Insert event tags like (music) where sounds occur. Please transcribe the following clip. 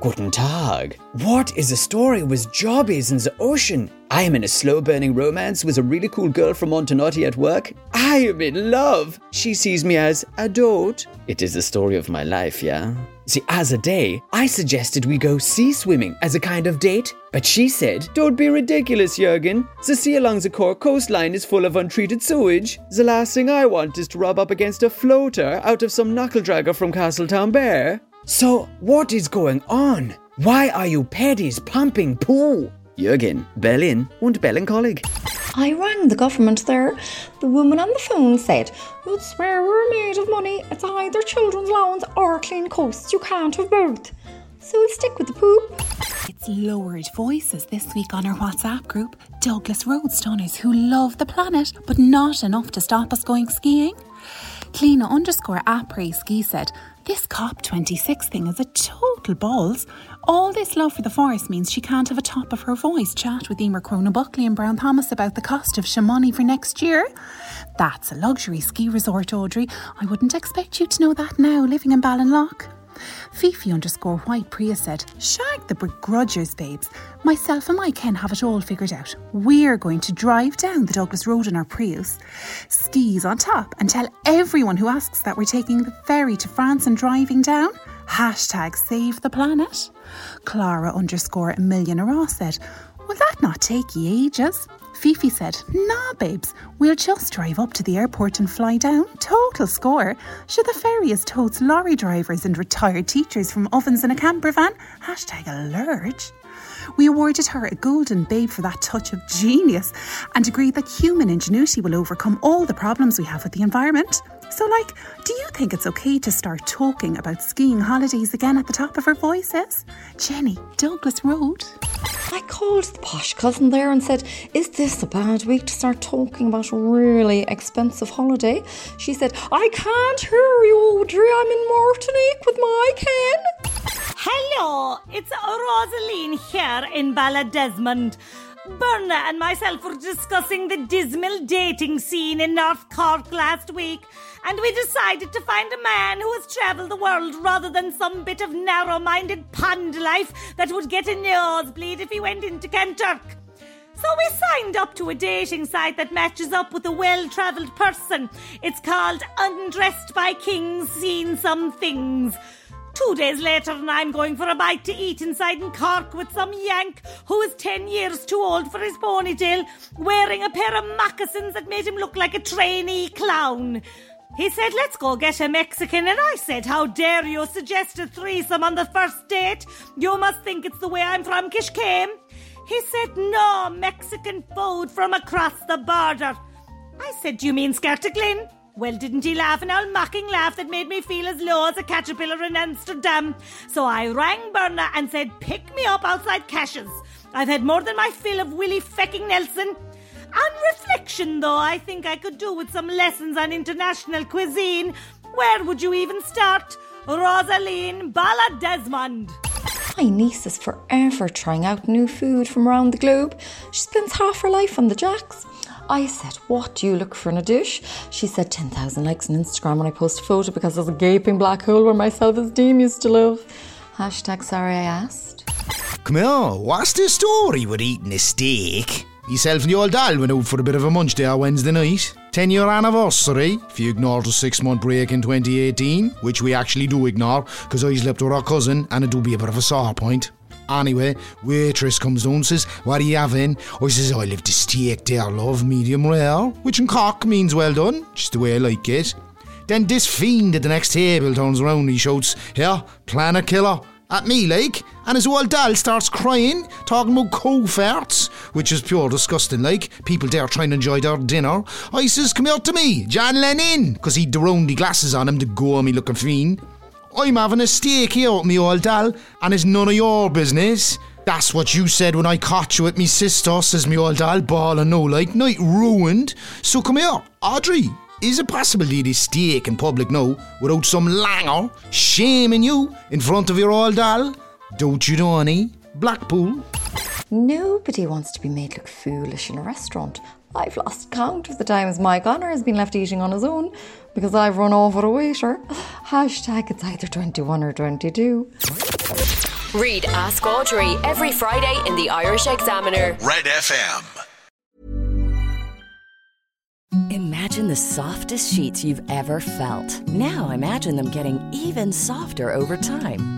Guten Tag. What is the story with Jobbies in the ocean? I am in a slow burning romance with a really cool girl from Montenotte at work. I am in love. She sees me as a dote. It is the story of my life, yeah? As a day, I suggested we go sea swimming as a kind of date, but she said, Don't be ridiculous, Jurgen. The sea along the core coastline is full of untreated sewage. The last thing I want is to rub up against a floater out of some knuckle dragger from Castletownbere. So, what is going on? Why are you paddies pumping poo? Jürgen, Berlin und Ballincollig. I rang the government there. The woman on the phone said, You'd swear we're made of money. It's either children's loans or clean coasts. You can't have both. So we'll stick with the poop. It's lowered voices this week on our WhatsApp group. Douglas Road stunners who love the planet, but not enough to stop us going skiing. Cleana underscore après ski said, This COP26 thing is a total balls. All this love for the forest means she can't have a top of her voice chat with Emer Crona Buckley and Brown Thomas about the cost of Chamonix for next year. That's a luxury ski resort, Audrey. I wouldn't expect you to know that now, living in Ballinlough. Fifi underscore White Priya said, Shag the begrudgers, babes. Myself and my Ken have it all figured out. We're going to drive down the Douglas Road in our Prius, skis on top, and tell everyone who asks that we're taking the ferry to France and driving down. Hashtag save the planet. Clara underscore Millionaire said, Will that not take ye ages? Fifi said, Nah, babes, we'll just drive up to the airport and fly down. Total score. Should the ferry is totes lorry drivers and retired teachers from ovens in a camper van? Hashtag alert. We awarded her a golden babe for that touch of genius and agreed that human ingenuity will overcome all the problems we have with the environment. So, like, do think it's okay to start talking about skiing holidays again at the top of our voices? Jenny, Douglas Road. I called the posh cousin there and said, Is this a bad week to start talking about a really expensive holiday? She said, I can't hear you, Audrey. I'm in Martinique with my Ken. Hello, it's Rosaline here in Ballydesmond. Berna and myself were discussing the dismal dating scene in North Cork last week, and we decided to find a man who has travelled the world rather than some bit of narrow minded pond life that would get a nosebleed if he went into Kanturk. So we signed up to a dating site that matches up with a well travelled person. It's called Undressed by Kings, Seen Some Things. Two days later, and I'm going for a bite to eat inside in Cork with some Yank who is 10 years too old for his ponytail, wearing a pair of moccasins that made him look like a trainee clown. He said, Let's go get a Mexican. And I said, How dare you suggest a threesome on the first date? You must think it's the way I'm from Kiskeam. He said, No, Mexican food from across the border. I said, Do you mean Scartaglin? Well, didn't he laugh an old mocking laugh that made me feel as low as a caterpillar in Amsterdam? So I rang Berna and said, Pick me up outside Cash's. I've had more than my fill of Willie fecking Nelson. On reflection, though, I think I could do with some lessons on international cuisine. Where would you even start? Rosaline Ballydesmond. My niece is forever trying out new food from around the globe. She spends half her life on the jacks. I said, What do you look for in a dish? She said, 10,000 likes on Instagram when I post a photo because there's a gaping black hole where my self esteem used to live. Hashtag sorry I asked. Come here, what's the story with eating a steak? Yourself and the old Dal went out for a bit of a munch there Wednesday night. 10 year anniversary, if you ignore the six month break in 2018, which we actually do ignore, because I slept with our cousin and it do be a bit of a sore point. Anyway, waitress comes down and says, What are you having? Oh, I says, I live the steak there, love, medium rare, which in Cork means well done, just the way I like it. Then this fiend at the next table turns around and he shouts, Here, planet killer. at me, like, and his old doll starts crying, talking about cow farts, which is pure disgusting, like, people there trying to enjoy their dinner. I says, come here to me, John Lennon, because he'd the glasses on him to go on looking fiend. I'm having a steak here with me old doll, and it's none of your business. That's what you said when I caught you with me sister, says me old doll, ball and no like, night ruined. So come here, Audrey. Is it possible to eat a steak in public now without some langer shaming you in front of your old doll? Don't you know any? Blackpool? Nobody wants to be made look foolish in a restaurant. I've lost count of the times Mike Honor has been left eating on his own because I've run over a waiter. (sighs) Hashtag it's either 21 or 22. Read Ask Audrey every Friday in the Irish Examiner. Red FM. Imagine the softest sheets you've ever felt. Now imagine them getting even softer over time.